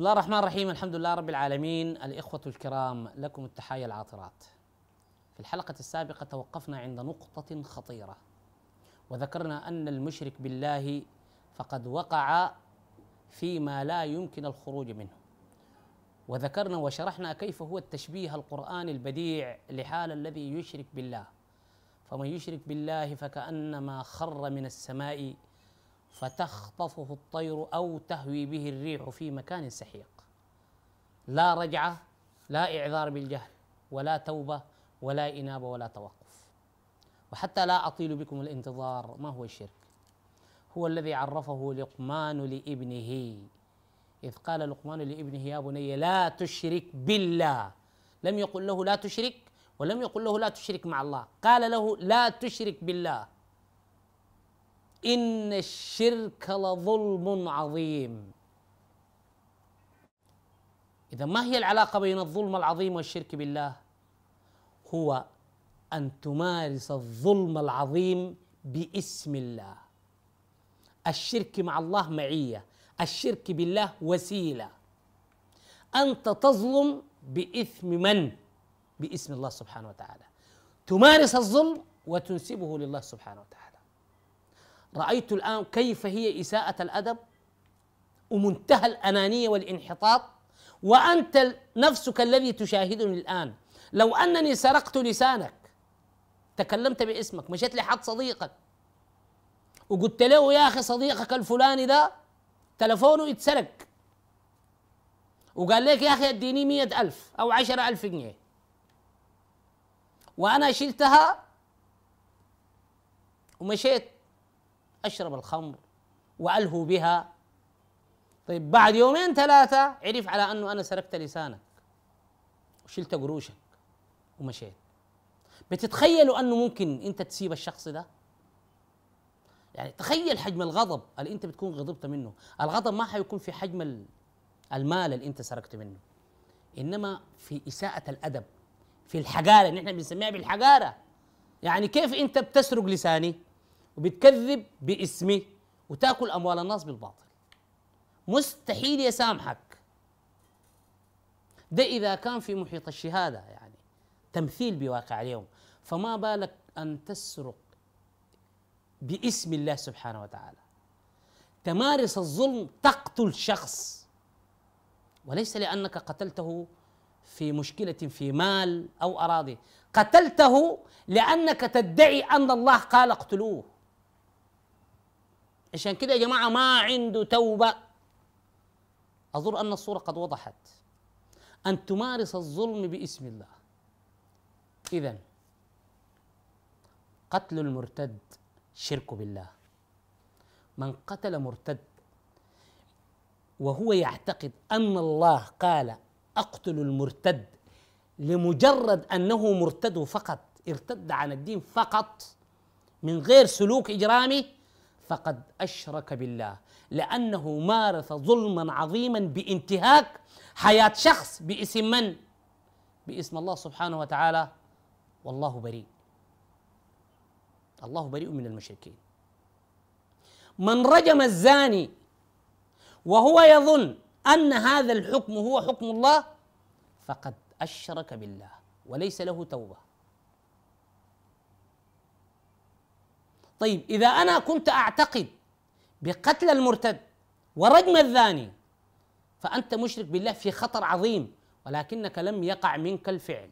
بسم الله الرحمن الرحيم. الحمد لله رب العالمين. الإخوة الكرام لكم التحايا العاطرات. في الحلقة السابقة توقفنا عند نقطة خطيرة. وذكرنا أن المشرك بالله فقد وقع فيما لا يمكن الخروج منه. وذكرنا وشرحنا كيف هو التشبيه القرآني البديع لحال الذي يشرك بالله. فمن يشرك بالله فكأنما خر من السماء فتخطفه الطير أو تهوي به الريح في مكان سحيق. لا رجعة لا إعذار بالجهل ولا توبة ولا إنابة ولا توقف. وحتى لا أطيل بكم الانتظار ما هو الشرك؟ هو الذي عرفه لقمان لابنه. إذ قال لقمان لابنه يا بني لا تشرك بالله. لم يقل له لا تشرك ولم يقل له لا تشرك مع الله. قال له لا تشرك بالله. إن الشرك لظلم عظيم. إذا ما هي العلاقة بين الظلم العظيم والشرك بالله؟ هو أن تمارس الظلم العظيم باسم الله. الشرك مع الله معية الشرك بالله وسيلة. أنت تظلم بإثم من؟ باسم الله سبحانه وتعالى. تمارس الظلم وتنسبه لله سبحانه وتعالى. رأيت الآن كيف هي إساءة الأدب ومنتهى الأنانية والانحطاط وأنت نفسك الذي تشاهدني الآن. لو أنني سرقت لسانك تكلمت باسمك مشيت لحد صديقك وقلت له يا أخي صديقك الفلاني ده تلفونه يتسرق. وقال لك يا أخي اديني مية ألف أو عشرة ألف جنيه. وأنا شلتها ومشيت. أشرب الخمر وألهو بها. طيب بعد يومين ثلاثة عرف على أنه أنا سرقت لسانك وشلت قروشك ومشيت. بتتخيلوا أنه ممكن أنت تسيب الشخص ده؟ يعني تخيل حجم الغضب اللي أنت بتكون غضبت منه. الغضب ما حيكون في حجم المال اللي أنت سرقت منه. إنما في إساءة الأدب في الحقارة إحنا بنسميها بالحقارة يعني كيف أنت بتسرق لساني؟ وبتكذب باسمه وتاكل اموال الناس بالباطل. مستحيل يسامحك. ده اذا كان في محيط الشهادة يعني تمثيل بواقع اليوم. فما بالك أن تسرق باسم الله سبحانه وتعالى. تمارس الظلم تقتل شخص. وليس لأنك قتلته في مشكلة في مال أو أراضي. قتلته لأنك تدعي أن الله قال اقتلوه. عشان كده يا جماعة ما عنده توبة. أظن أن الصورة قد وضحت. أن تمارس الظلم باسم الله. اذا قتل المرتد شرك بالله. من قتل مرتد وهو يعتقد أن الله قال أقتل المرتد لمجرد أنه مرتد فقط ارتد عن الدين فقط من غير سلوك إجرامي فقد أشرك بالله. لأنه مارس ظلما عظيما بانتهاك حياة شخص باسم من؟ باسم الله سبحانه وتعالى. والله بريء. الله بريء من المشركين. من رجم الزاني وهو يظن أن هذا الحكم هو حكم الله فقد أشرك بالله وليس له توبة. طيب إذا أنا كنت أعتقد بقتل المرتد ورجم الزاني فأنت مشرك بالله في خطر عظيم ولكنك لم يقع منك الفعل.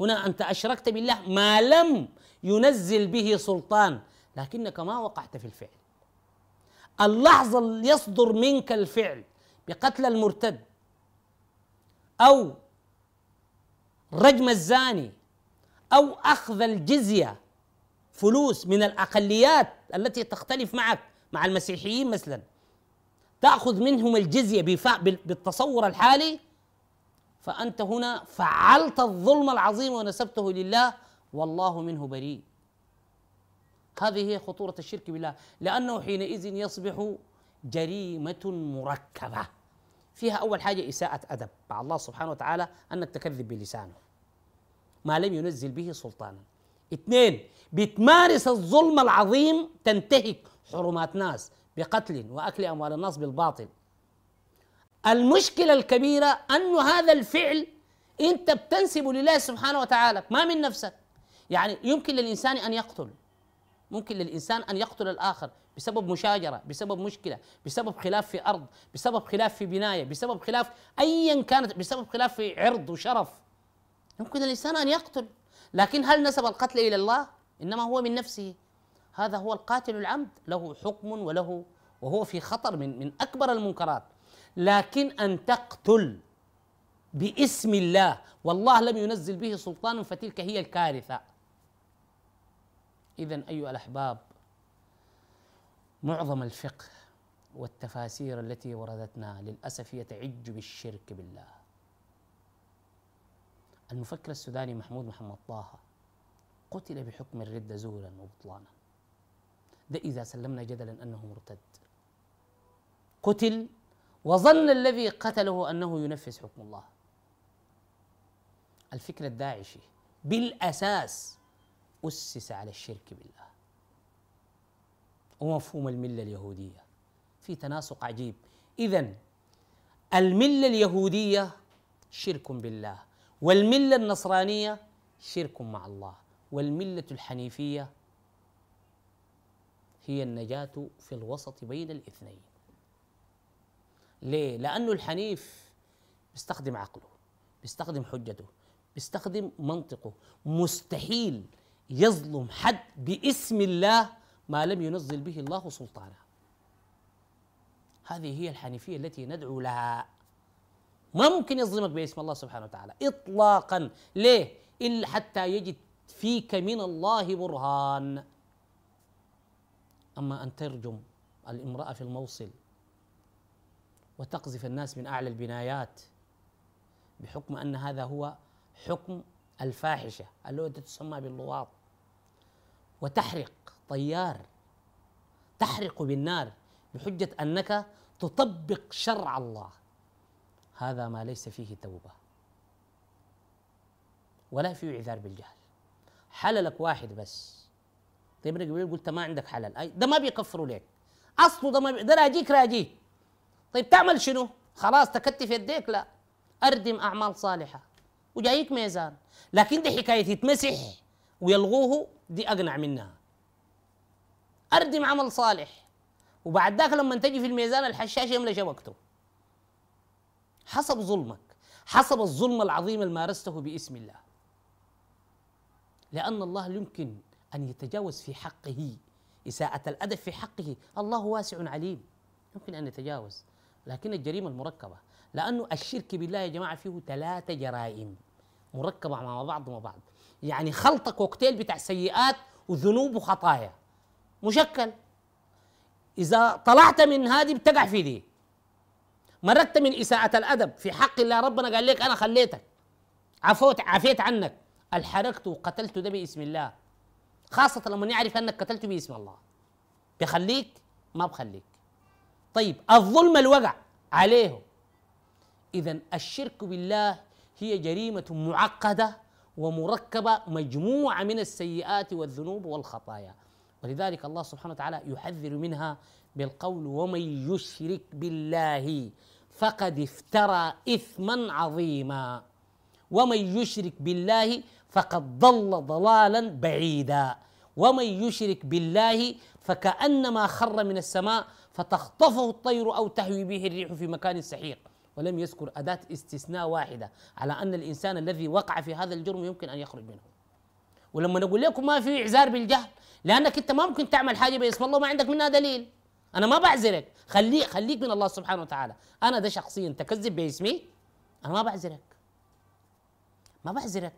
هنا أنت أشركت بالله ما لم ينزل به سلطان لكنك ما وقعت في الفعل. اللحظة اللي يصدر منك الفعل بقتل المرتد أو رجم الزاني أو أخذ الجزية فلوس من الأقليات التي تختلف معك مع المسيحيين مثلا. تأخذ منهم الجزية بالتصور الحالي فأنت هنا فعلت الظلم العظيم ونسبته لله والله منه بريء. هذه هي خطورة الشرك بالله. لأنه حينئذ يصبح جريمة مركبة. فيها أول حاجة إساءة أدب مع الله سبحانه وتعالى انك تكذب بلسانه. ما لم ينزل به سلطانا. اثنين بتمارس الظلم العظيم تنتهك حرمات ناس بقتل وأكل أموال الناس بالباطل. المشكلة الكبيرة أن هذا الفعل أنت بتنسب لله سبحانه وتعالى ما من نفسك. يعني يمكن للإنسان أن يقتل ممكن للإنسان أن يقتل الآخر بسبب مشاجرة بسبب مشكلة بسبب خلاف في أرض بسبب خلاف في بناية بسبب خلاف أيا كانت بسبب خلاف في عرض وشرف. يمكن الإنسان أن يقتل. لكن هل نسب القتل إلى الله؟ إنما هو من نفسه. هذا هو القاتل العمد. له حكم وله وهو في خطر من من أكبر المنكرات. لكن أن تقتل باسم الله والله لم ينزل به سلطان فتلك هي الكارثة. إذا أيها الأحباب معظم الفقه والتفاسير التي وردتنا للأسف هي تعج بالشرك بالله. المفكر السوداني محمود محمد طه قتل بحكم الردة زورا وبطلانا. ده إذا سلمنا جدلا أنه مرتد. قتل وظن الذي قتله أنه ينفذ حكم الله. الفكر الداعشي بالأساس أسس على الشرك بالله. ومفهوم الملة اليهودية. في تناسق عجيب. إذا الملة اليهودية شرك بالله. والملة النصرانية شرك مع الله. والملة الحنيفية هي النجاة في الوسط بين الاثنين. ليه؟ لأنه الحنيف بيستخدم عقله بيستخدم حجته بيستخدم منطقه. مستحيل يظلم حد باسم الله ما لم ينزل به الله سلطانا هذه هي الحنيفية التي ندعو لها. ممكن يظلمك باسم الله سبحانه وتعالى. إطلاقا. ليه؟ إلا حتى يجد فيك من الله برهان. أما أن ترجم الامرأة في الموصل وتقذف الناس من أعلى البنايات بحكم أن هذا هو حكم الفاحشة التي تسمى باللواط. وتحرق طيار تحرق بالنار بحجة أنك تطبق شرع الله. هذا ما ليس فيه توبة. ولا فيه عذار بالجهل. حللك واحد بس. طيب قبل قلت ما عندك حلال أي ده ما بيكفروا لك أصله ده ما بي... ده راجيك راجيك طيب تعمل شنو؟ خلاص تكتف يديك؟ لا. أردم أعمال صالحة. وجايك ميزان. لكن دي حكاية يتمسح ويلغوه دي أقنع منها. أردم عمل صالح. وبعد ذاك لما تجي في الميزان الحشاش يملى شبكته. حسب ظلمك حسب الظلم العظيم اللي مارسته باسم الله. لأن الله يمكن أن يتجاوز في حقه إساءة الأدب في حقه. الله واسع عليم يمكن أن يتجاوز لكن الجريمة المركبة. لأنه الشرك بالله يا جماعة فيه ثلاثة جرائم مركبة مع بعض مع بعض. يعني خلطة كوكتيل بتاع سيئات وذنوب وخطايا. مشكل. إذا طلعت من هذه بتقع في دي مرقت من إساءة الأدب. في حق الله ربنا قال لك أنا خليتك. عفوت عفيت عنك. الحرقت وقتلت ده باسم الله. خاصة لما يعرف أنك قتلت باسم الله. بخليك ما بخليك. طيب الظلم الوقع عليه. إذا الشرك بالله هي جريمة معقدة ومركبة مجموعة من السيئات والذنوب والخطايا. ولذلك الله سبحانه وتعالى يحذر منها بالقول ومن يشرك بالله فقد افترى إثما عظيما. ومن يشرك بالله فقد ضل ضلالا بعيدا. ومن يشرك بالله فكأنما خر من السماء فتخطفه الطير أو تهوي به الريح في مكان سحيق. ولم يذكر أداة استثناء واحدة على أن الإنسان الذي وقع في هذا الجرم يمكن أن يخرج منه. ولما نقول لكم ما في إعذار بالجهل لأنك أنت ما ممكن تعمل حاجة باسم الله ما عندك منها دليل. أنا ما بعذرك. خليك خليك من الله سبحانه وتعالى. أنا ده شخصيا تكذب باسمي أنا ما بعذرك. ما بعذرك.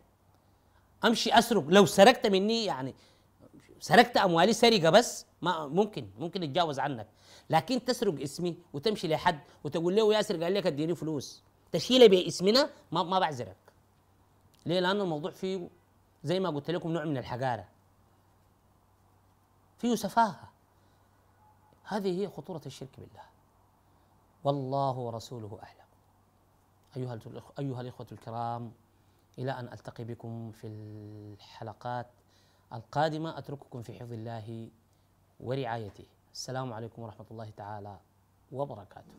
أمشي أسرق. لو سرقت مني يعني سرقت أموالي سرقة بس ما ممكن ممكن أتجاوز عنك. لكن تسرق اسمي وتمشي لحد وتقول له ياسر قال لك أديني فلوس. تشيله باسمنا ما ما بعذرك. ليه؟ لأنه الموضوع فيه زي ما قلت لكم نوع من الحقاره فيه سفاهة. هذه هي خطورة الشرك بالله. والله ورسوله أعلم. أيها أيها الإخوة الكرام إلى أن ألتقي بكم في الحلقات القادمة. أترككم في حفظ الله ورعايته. السلام عليكم ورحمة الله تعالى وبركاته.